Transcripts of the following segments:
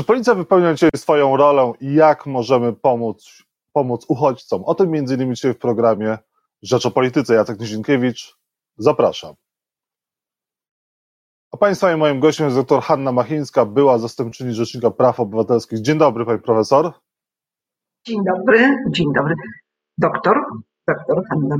Czy policja wypełnia dzisiaj swoją rolę i jak możemy pomóc, pomóc uchodźcom? O tym między innymi dzisiaj w programie Rzecz o Polityce. Jacek Nizinkiewicz, zapraszam. A Państwa i moim gościem jest dr Hanna Machińska, była zastępczyni Rzecznika Praw Obywatelskich. Dzień dobry, Pani Profesor. Dzień dobry, dzień dobry. Doktor, doktor Hanna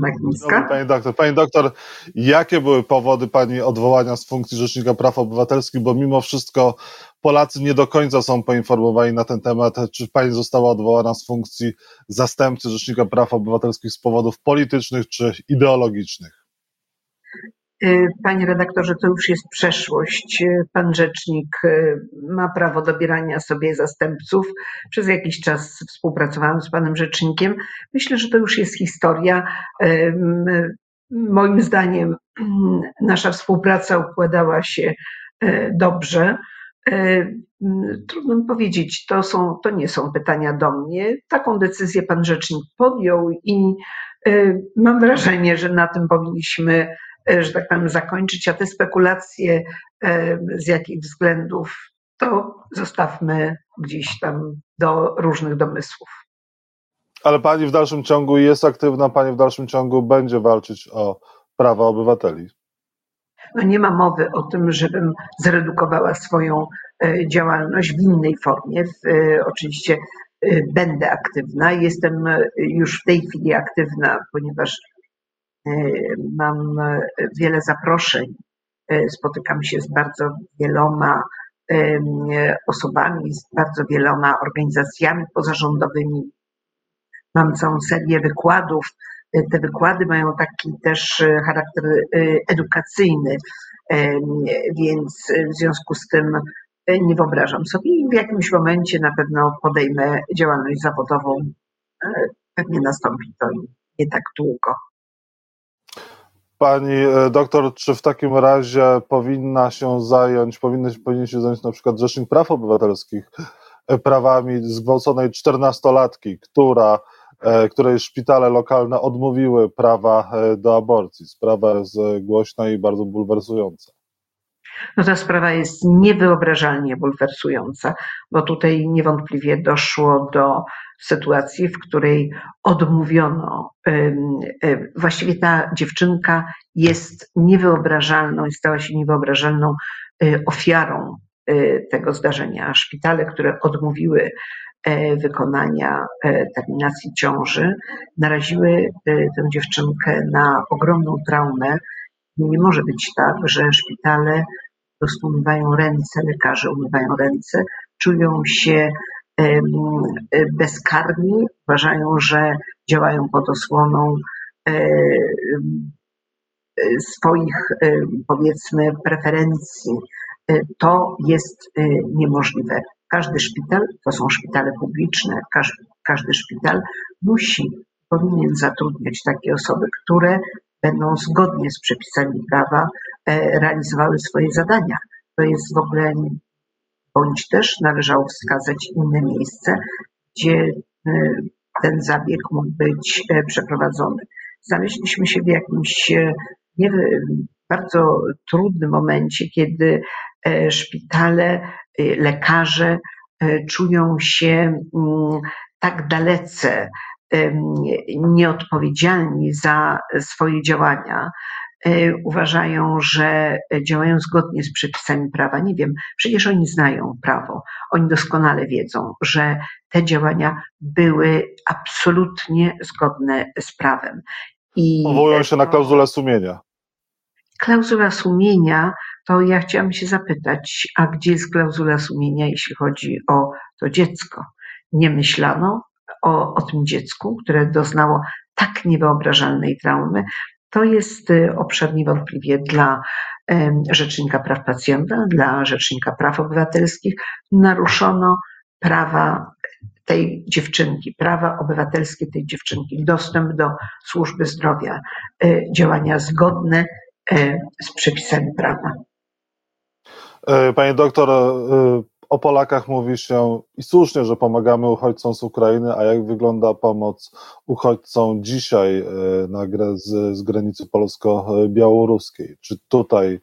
pani doktor. Pani doktor, jakie były powody Pani odwołania z funkcji Rzecznika Praw Obywatelskich, bo mimo wszystko Polacy nie do końca są poinformowani na ten temat, czy Pani została odwołana z funkcji zastępcy Rzecznika Praw Obywatelskich z powodów politycznych czy ideologicznych? Y, panie redaktorze, to już jest przeszłość. Y, pan rzecznik y, ma prawo dobierania sobie zastępców. Przez jakiś czas współpracowałam z panem rzecznikiem. Myślę, że to już jest historia. Moim zdaniem nasza współpraca układała się dobrze. Trudno mi powiedzieć, to, są, to nie są pytania do mnie. Taką decyzję pan rzecznik podjął i mam wrażenie, że na tym powinniśmy że tak powiem, zakończyć, a te spekulacje e, z jakich względów, to zostawmy gdzieś tam do różnych domysłów. Ale pani w dalszym ciągu jest aktywna, pani w dalszym ciągu będzie walczyć o prawa obywateli. No nie ma mowy o tym, żebym zredukowała swoją e, działalność w innej formie. Oczywiście będę aktywna. Jestem już w tej chwili aktywna, ponieważ E, mam e, wiele zaproszeń, e, spotykam się z bardzo wieloma osobami, z bardzo wieloma organizacjami pozarządowymi. Mam całą serię wykładów. Te wykłady mają taki też charakter edukacyjny, więc w związku z tym nie wyobrażam sobie i w jakimś momencie na pewno podejmę działalność zawodową. Pewnie nastąpi to nie tak długo. Pani e, doktor, czy w takim razie powinna się zająć, powinny, powinien się zająć na przykład Rzecznik Praw Obywatelskich e, prawami zgwałconej czternastolatki, która, e, której szpitale lokalne odmówiły prawa do aborcji? Sprawa jest głośna i bardzo bulwersująca. No ta sprawa jest niewyobrażalnie bulwersująca, bo tutaj niewątpliwie doszło do sytuacji, w której odmówiono, właściwie ta dziewczynka jest niewyobrażalną i stała się niewyobrażalną y, ofiarą y, tego zdarzenia. Szpitale, które odmówiły e, wykonania e, terminacji ciąży, naraziły tę dziewczynkę na ogromną traumę. Nie może być tak, że szpitale prostu umywają ręce, lekarze umywają ręce, czują się bezkarni, uważają, że działają pod osłoną swoich powiedzmy preferencji. To jest niemożliwe. Każdy szpital, to są szpitale publiczne, każdy, każdy szpital musi, powinien zatrudniać takie osoby, które będą zgodnie z przepisami prawa e, realizowały swoje zadania. To jest w ogóle, bądź też należało wskazać inne miejsce, gdzie e, ten zabieg mógł być e, przeprowadzony. Znaleźliśmy się w jakimś nie, bardzo trudnym momencie, kiedy szpitale, lekarze czują się mm, tak dalece nieodpowiedzialni za swoje działania, e, uważają, że działają zgodnie z przepisami prawa. Nie wiem, przecież oni znają prawo. Oni doskonale wiedzą, że te działania były absolutnie zgodne z prawem. I Powołują się na klauzulę sumienia. Klauzula sumienia, to ja chciałam się zapytać, a gdzie jest klauzula sumienia, jeśli chodzi o to dziecko? Nie myślano o, o tym dziecku, które doznało tak niewyobrażalnej traumy, to jest y, obszar niewątpliwie dla Rzecznika Praw Pacjenta, dla Rzecznika Praw Obywatelskich. Naruszono prawa tej dziewczynki, prawa obywatelskie tej dziewczynki, dostęp do służby zdrowia, y, działania zgodne y, z przepisami prawa. E, panie doktor, o Polakach mówi się i słusznie, że pomagamy uchodźcom z Ukrainy, a jak wygląda pomoc uchodźcom dzisiaj e, na, z, z granicy polsko-białoruskiej? Czy tutaj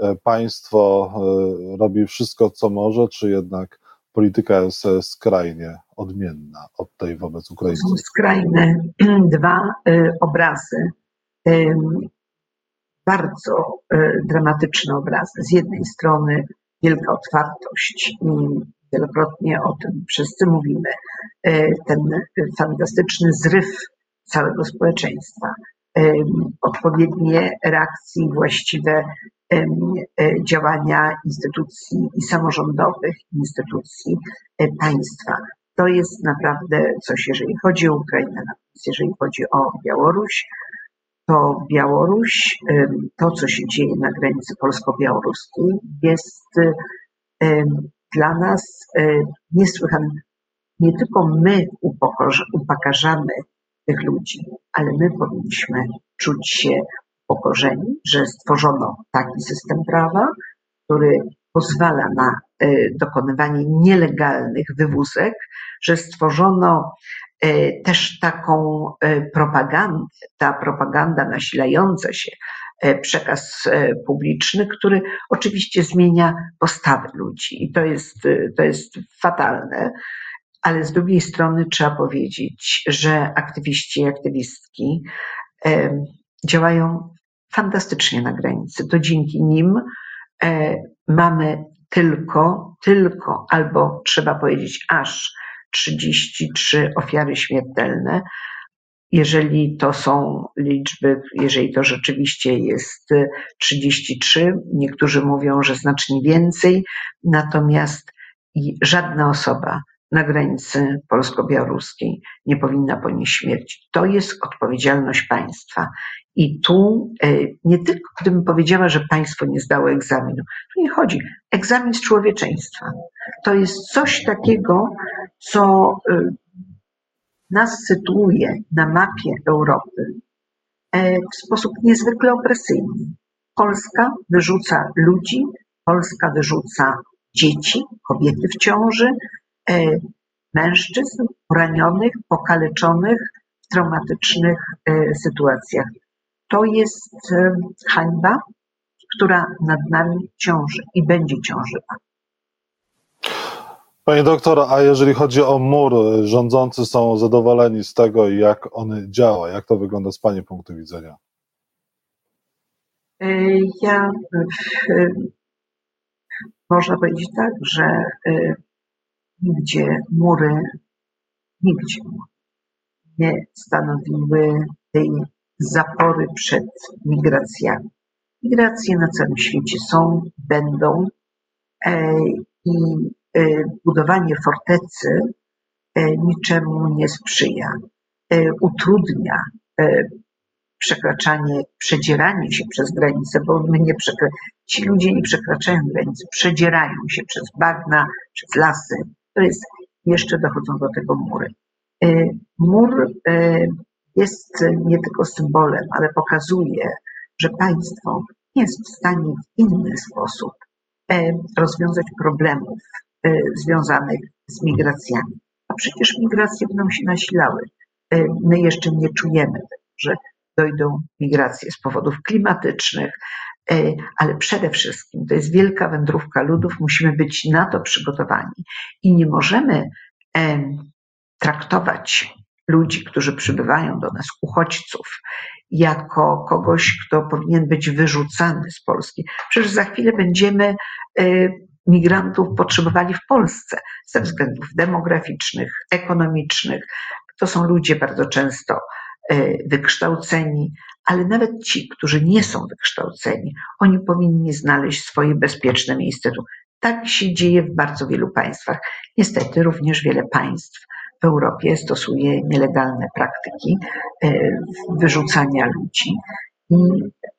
e, państwo e, robi wszystko, co może, czy jednak polityka jest skrajnie odmienna od tej wobec Ukraińców. Są skrajne dwa obrazy bardzo dramatyczne obrazy. Z jednej strony wielka otwartość wielokrotnie o tym wszyscy mówimy, e, ten fantastyczny zryw całego społeczeństwa, e, odpowiednie reakcje właściwe e, działania instytucji i samorządowych, instytucji państwa. To jest naprawdę coś, jeżeli chodzi o Ukrainę, jeżeli chodzi o Białoruś, to Białoruś, to co się dzieje na granicy polsko-białoruskiej jest dla nas niesłychane. Nie tylko my upokarzamy tych ludzi, ale my powinniśmy czuć się upokorzeni, że stworzono taki system prawa, który pozwala na dokonywanie nielegalnych wywózek, że stworzono E, też taką e, propagandę, ta propaganda nasilająca się, e, przekaz publiczny, który oczywiście zmienia postawy ludzi i to jest, to jest fatalne. Ale z drugiej strony trzeba powiedzieć, że aktywiści i aktywistki działają fantastycznie na granicy. To dzięki nim mamy tylko, tylko, albo trzeba powiedzieć aż 33 ofiary śmiertelne. Jeżeli to są liczby, jeżeli to rzeczywiście jest 33, niektórzy mówią, że znacznie więcej, natomiast żadna osoba na granicy polsko-białoruskiej nie powinna ponieść śmierci. To jest odpowiedzialność państwa. I tu e, nie tylko gdybym powiedziała, że państwo nie zdało egzaminu, tu nie chodzi. Egzamin z człowieczeństwa. To jest coś takiego, co e, nas sytuuje na mapie Europy e, w sposób niezwykle opresyjny. Polska wyrzuca ludzi, Polska wyrzuca dzieci, kobiety w ciąży, mężczyzn poranionych, pokaleczonych w traumatycznych sytuacjach to jest e, hańba, która nad nami ciąży i będzie ciążyła. Panie doktor, a jeżeli chodzi o mur, rządzący są zadowoleni z tego, jak on działa? Jak to wygląda z Pani punktu widzenia? E, ja e, można powiedzieć tak, że nigdzie mury, nigdzie nie stanowiły tej zapory przed migracjami. Migracje na całym świecie są, będą e, i e, budowanie fortecy e, niczemu nie sprzyja. Utrudnia przekraczanie, przedzieranie się przez granice, bo my nie przekra- ci ludzie nie przekraczają granicy, przedzierają się przez bagna, przez lasy. To jest, jeszcze dochodzą do tego mury. Mur jest nie tylko symbolem, ale pokazuje, że państwo nie jest w stanie w inny sposób e, rozwiązać problemów e, związanych z migracjami. A przecież migracje będą się nasilały. E, my jeszcze nie czujemy że dojdą migracje z powodów klimatycznych, ale przede wszystkim to jest wielka wędrówka ludów, musimy być na to przygotowani i nie możemy traktować ludzi, którzy przybywają do nas, uchodźców, jako kogoś, kto powinien być wyrzucany z Polski. Przecież za chwilę będziemy y, migrantów potrzebowali w Polsce ze względów demograficznych, ekonomicznych. To są ludzie bardzo często y, wykształceni, ale nawet ci, którzy nie są wykształceni, oni powinni znaleźć swoje bezpieczne miejsce tu. Tak się dzieje w bardzo wielu państwach. Niestety również wiele państw w Europie stosuje nielegalne praktyki e, wyrzucania ludzi. I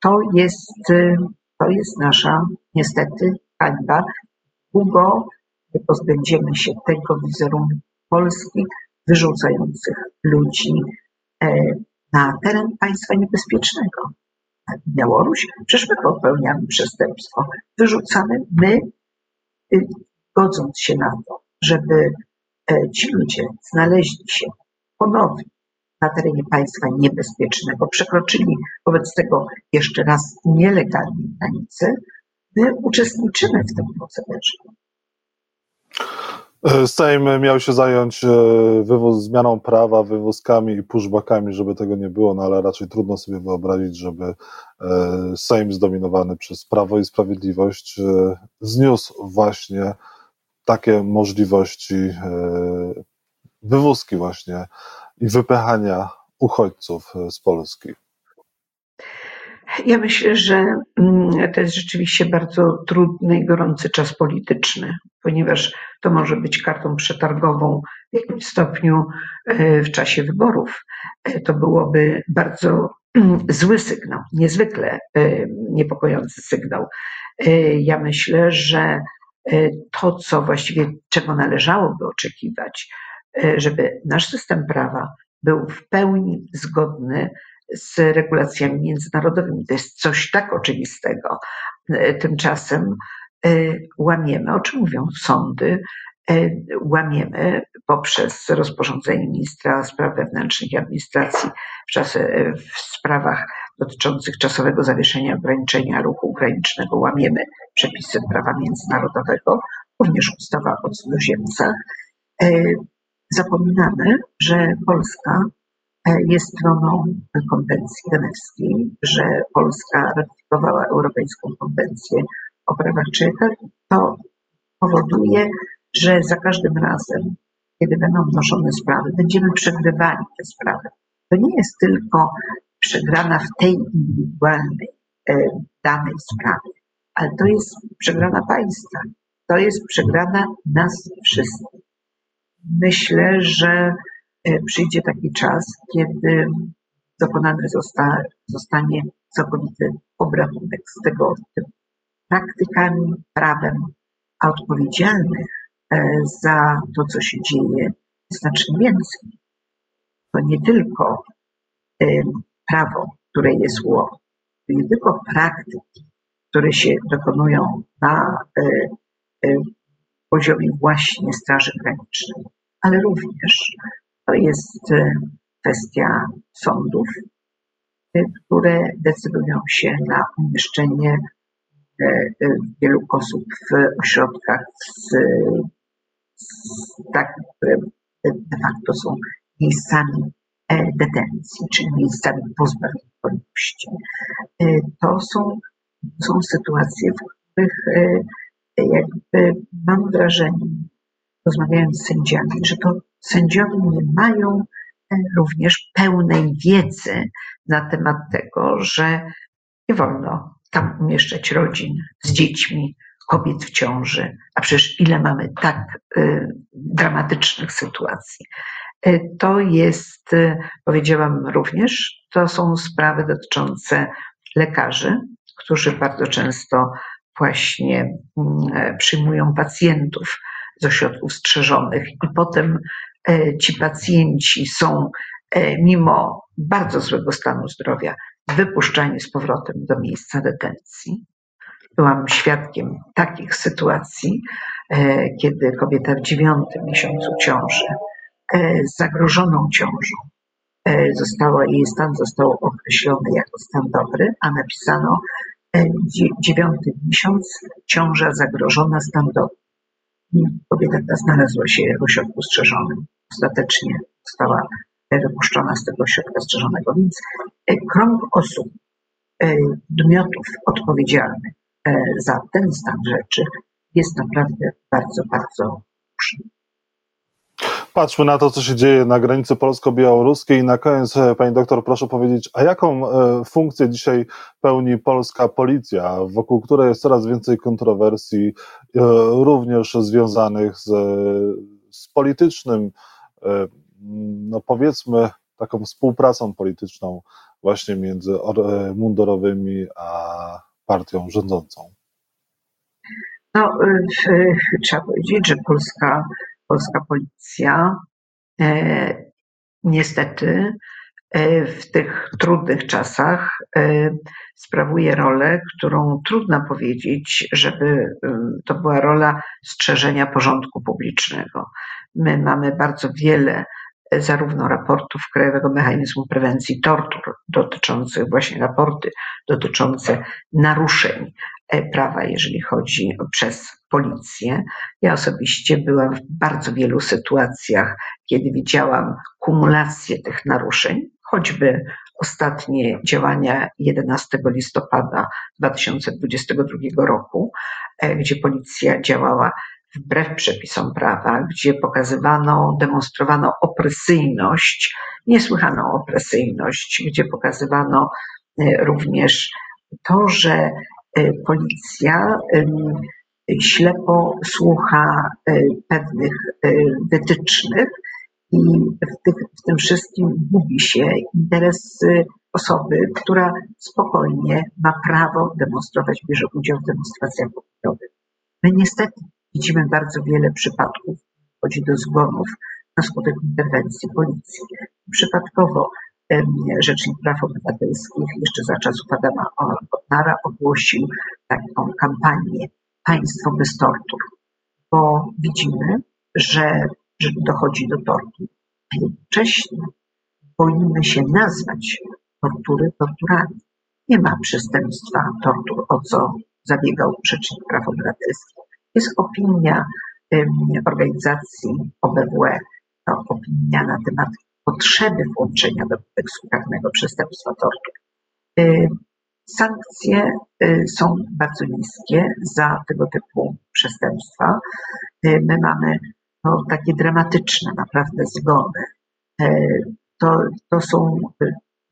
to jest, e, to jest nasza niestety hańba. Długo nie pozbędziemy się tego wizerunku Polski wyrzucających ludzi e, na teren państwa niebezpiecznego. Białoruś, przecież my popełniamy przestępstwo. Wyrzucamy my, y, godząc się na to, żeby ci ludzie znaleźli się ponownie na terenie państwa niebezpiecznego, przekroczyli wobec tego jeszcze raz nielegalnie granice, my uczestniczymy w tym procederze. Sejm miał się zająć wywóz, zmianą prawa, wywózkami i pushbackami, żeby tego nie było, no ale raczej trudno sobie wyobrazić, żeby Sejm zdominowany przez Prawo i Sprawiedliwość zniósł właśnie takie możliwości wywózki właśnie i wypychania uchodźców z Polski? Ja myślę, że mm, to jest rzeczywiście bardzo trudny i gorący czas polityczny, ponieważ to może być kartą przetargową w jakimś stopniu e, w czasie wyborów. E, to byłoby bardzo mm, zły sygnał, niezwykle e, niepokojący sygnał. Ja myślę, że to, co właściwie czego należałoby oczekiwać, żeby nasz system prawa był w pełni zgodny z regulacjami międzynarodowymi. To jest coś tak oczywistego. Tymczasem e, łamiemy, o czym mówią sądy, łamiemy poprzez rozporządzenie ministra spraw wewnętrznych i administracji w, czasie, w sprawach dotyczących czasowego zawieszenia ograniczenia ruchu granicznego, łamiemy przepisy prawa międzynarodowego, również ustawa o cudzoziemcach. E, zapominamy, że Polska e, jest stroną konwencji genewskiej, że Polska ratyfikowała Europejską konwencję o prawach człowieka. To powoduje, że za każdym razem, kiedy będą wnoszone sprawy, będziemy przegrywali te sprawy. To nie jest tylko przegrana w tej indywidualnej e, danej sprawie, ale to jest przegrana państwa. To jest przegrana nas wszystkich myślę, że e, przyjdzie taki czas, kiedy dokonany zosta, zostanie całkowity obrachunek z tego typu praktykami, prawem, a odpowiedzialnych e, za to, co się dzieje, znacznie więcej. To nie tylko prawo, które jest ło, to nie tylko praktyki, które się dokonują na poziomie właśnie Straży Granicznej, ale również to jest e, kwestia sądów, e, które decydują się na umieszczenie e, wielu osób w ośrodkach, z, z, tak, które de facto są miejscami detencji, czyli miejscami pozbawienia wolności. To są, są sytuacje, w których jakby mam wrażenie, rozmawiając z sędziami, że to sędziowie nie mają e, również pełnej wiedzy na temat tego, że nie wolno tam umieszczać rodzin z dziećmi, kobiet w ciąży, a przecież ile mamy tak y, dramatycznych sytuacji. Y, to jest, y, powiedziałam również, to są sprawy dotyczące lekarzy, którzy bardzo często właśnie mm, przyjmują pacjentów z ośrodków strzeżonych i potem e, ci pacjenci są e, mimo bardzo złego stanu zdrowia wypuszczani z powrotem do miejsca detencji. Byłam świadkiem takich sytuacji, e, kiedy kobieta w dziewiątym miesiącu ciąży zagrożoną ciążą została, jej stan został określony jako stan dobry, a napisano dziewiąty miesiąc, ciąża zagrożona, stan dobry. Kobieta ta znalazła się w ośrodku strzeżonym. Ostatecznie została wypuszczona z tego ośrodka strzeżonego, więc e, krąg osób, e, podmiotów odpowiedzialnych e, za ten stan rzeczy jest naprawdę bardzo, bardzo duży. Patrzmy na to, co się dzieje na granicy polsko-białoruskiej. I na koniec, e, pani doktor, proszę powiedzieć, a jaką e, funkcję dzisiaj pełni polska policja, wokół której jest coraz więcej kontrowersji, e, również związanych z, z politycznym, no powiedzmy, taką współpracą polityczną właśnie między mundurowymi a partią rządzącą? No, trzeba powiedzieć, że Polska polska policja e, niestety e, w tych trudnych czasach e, sprawuje rolę, którą trudno powiedzieć, żeby to była rola strzeżenia porządku publicznego. My mamy bardzo wiele zarówno raportów Krajowego Mechanizmu Prewencji Tortur, dotyczących właśnie raporty dotyczące naruszeń prawa, jeżeli chodzi przez policję. Ja osobiście byłam w bardzo wielu sytuacjach, kiedy widziałam kumulację tych naruszeń, choćby ostatnie działania 11 listopada 2022 roku, e, gdzie policja działała wbrew przepisom prawa, gdzie pokazywano, demonstrowano opresyjność, niesłychaną opresyjność, gdzie pokazywano e, również to, że e, policja ślepo słucha pewnych wytycznych i w, tych, w tym wszystkim gubi się interes osoby, która spokojnie ma prawo demonstrować, bierze udział w demonstracjach pokojowych. My niestety widzimy bardzo wiele przypadków, chodzi do zgonów na skutek interwencji policji. Przypadkowo Rzecznik Praw Obywatelskich jeszcze za czasów Adama Bodnara ogłosił taką kampanię Państwo bez tortur, bo widzimy, że dochodzi do tortur. Jednocześnie boimy się nazwać tortury torturami. Nie ma przestępstwa tortur, o co zabiegał Rzecznik Praw Obywatelskich. Jest opinia organizacji OBWE, to opinia na temat potrzeby włączenia do kodeksu karnego przestępstwa tortur. Sankcje y, są bardzo niskie za tego typu przestępstwa. My mamy no, takie dramatyczne naprawdę zgony. To, to są,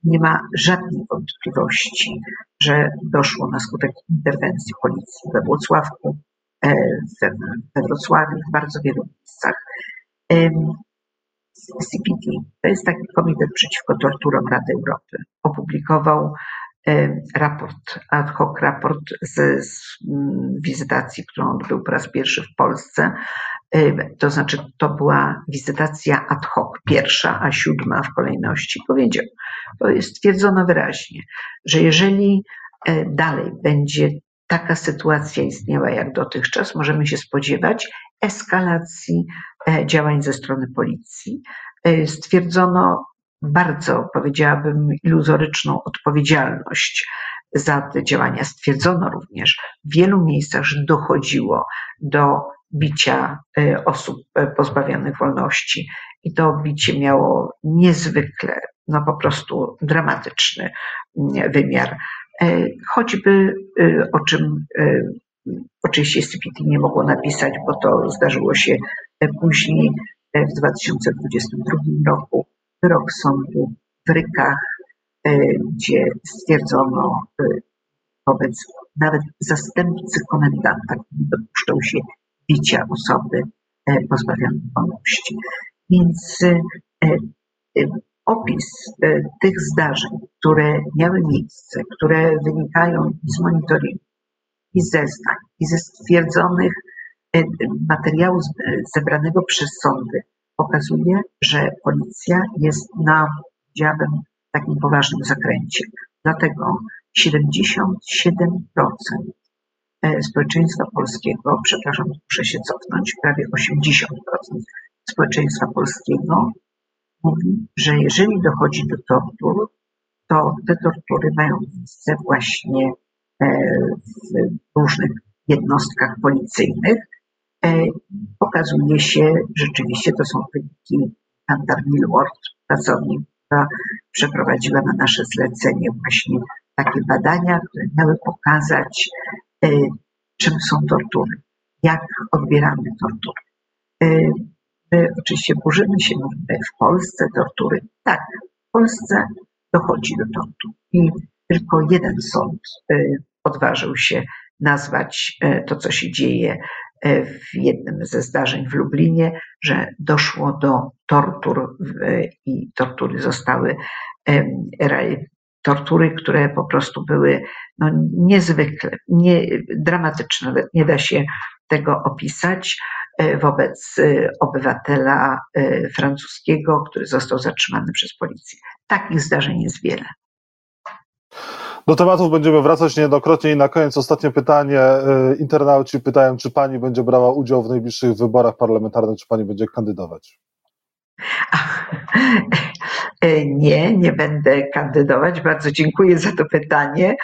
nie ma żadnej wątpliwości, że doszło na skutek interwencji policji we Włocławku, e, we Wrocławiu, w bardzo wielu miejscach. CPT, to jest taki Komitet Przeciwko Torturom Rady Europy, opublikował raport, ad hoc raport z, z wizytacji, którą odbył po raz pierwszy w Polsce. To znaczy, to była wizytacja ad hoc, pierwsza, a siódma w kolejności. Powiedział, to stwierdzono wyraźnie, że jeżeli e, dalej będzie taka sytuacja istniała jak dotychczas, możemy się spodziewać eskalacji e, działań ze strony policji. E, stwierdzono bardzo, powiedziałabym, iluzoryczną odpowiedzialność za te działania. Stwierdzono również w wielu miejscach, że dochodziło do bicia e, osób e, pozbawionych wolności i to bicie miało niezwykle, no po prostu dramatyczny mm, wymiar. E, choćby o czym oczywiście CPT nie mogło napisać, bo to zdarzyło się później w 2022 roku wyrok sądu w Rykach, e, gdzie stwierdzono e, wobec nawet zastępcy komendanta, który dopuszczał się bicia osoby e, pozbawionej wolności. Więc opis tych zdarzeń, które miały miejsce, które wynikają z monitoringu i zeznań, i ze stwierdzonych materiału zebranego przez sądy, pokazuje, że policja jest na, powiedziałabym, takim poważnym zakręcie. Dlatego 77% e, społeczeństwa polskiego, przepraszam, muszę się cofnąć, prawie 80% społeczeństwa polskiego mówi, że jeżeli dochodzi do tortur, to te tortury mają miejsce właśnie e, w różnych jednostkach policyjnych, E, pokazuje się, rzeczywiście to są wyniki Kantar Millward, pracownik, która przeprowadziła na nasze zlecenie właśnie takie badania, które miały pokazać, e, czym są tortury, jak odbieramy tortury. E, my oczywiście burzymy się, w Polsce tortury. Tak, w Polsce dochodzi do tortur i tylko jeden sąd odważył się nazwać to, co się dzieje E, w jednym ze zdarzeń w Lublinie, że doszło do tortur i tortury zostały tortury, które po prostu były no, niezwykle, nie, dramatyczne, nawet nie da się tego opisać e, wobec e, obywatela francuskiego, który został zatrzymany przez policję. Takich zdarzeń jest wiele. Do tematów będziemy wracać niejednokrotnie i na koniec ostatnie pytanie. Y, internauci pytają, czy pani będzie brała udział w najbliższych wyborach parlamentarnych, czy pani będzie kandydować? Nie, nie będę kandydować. Bardzo dziękuję za to pytanie.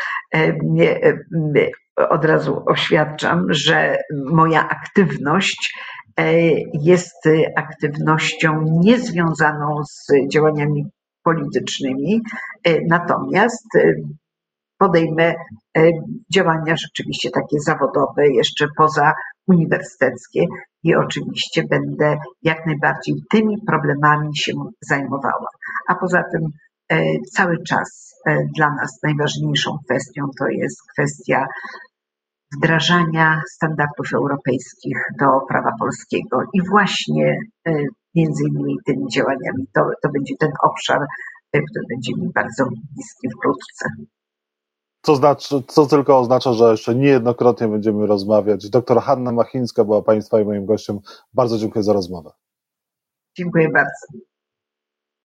Od razu oświadczam, że moja aktywność jest aktywnością niezwiązaną z działaniami politycznymi, natomiast podejmę działania rzeczywiście takie zawodowe, jeszcze poza uniwersyteckie i oczywiście będę jak najbardziej tymi problemami się zajmowała. A poza tym cały czas dla nas najważniejszą kwestią to jest kwestia wdrażania standardów europejskich do prawa polskiego i właśnie między innymi tymi działaniami to, to będzie ten obszar, który będzie mi bardzo bliski wkrótce. Co, znaczy, co tylko oznacza, że jeszcze niejednokrotnie będziemy rozmawiać. Doktor Hanna Machińska była Państwa i moim gościem. Bardzo dziękuję za rozmowę. Dziękuję bardzo.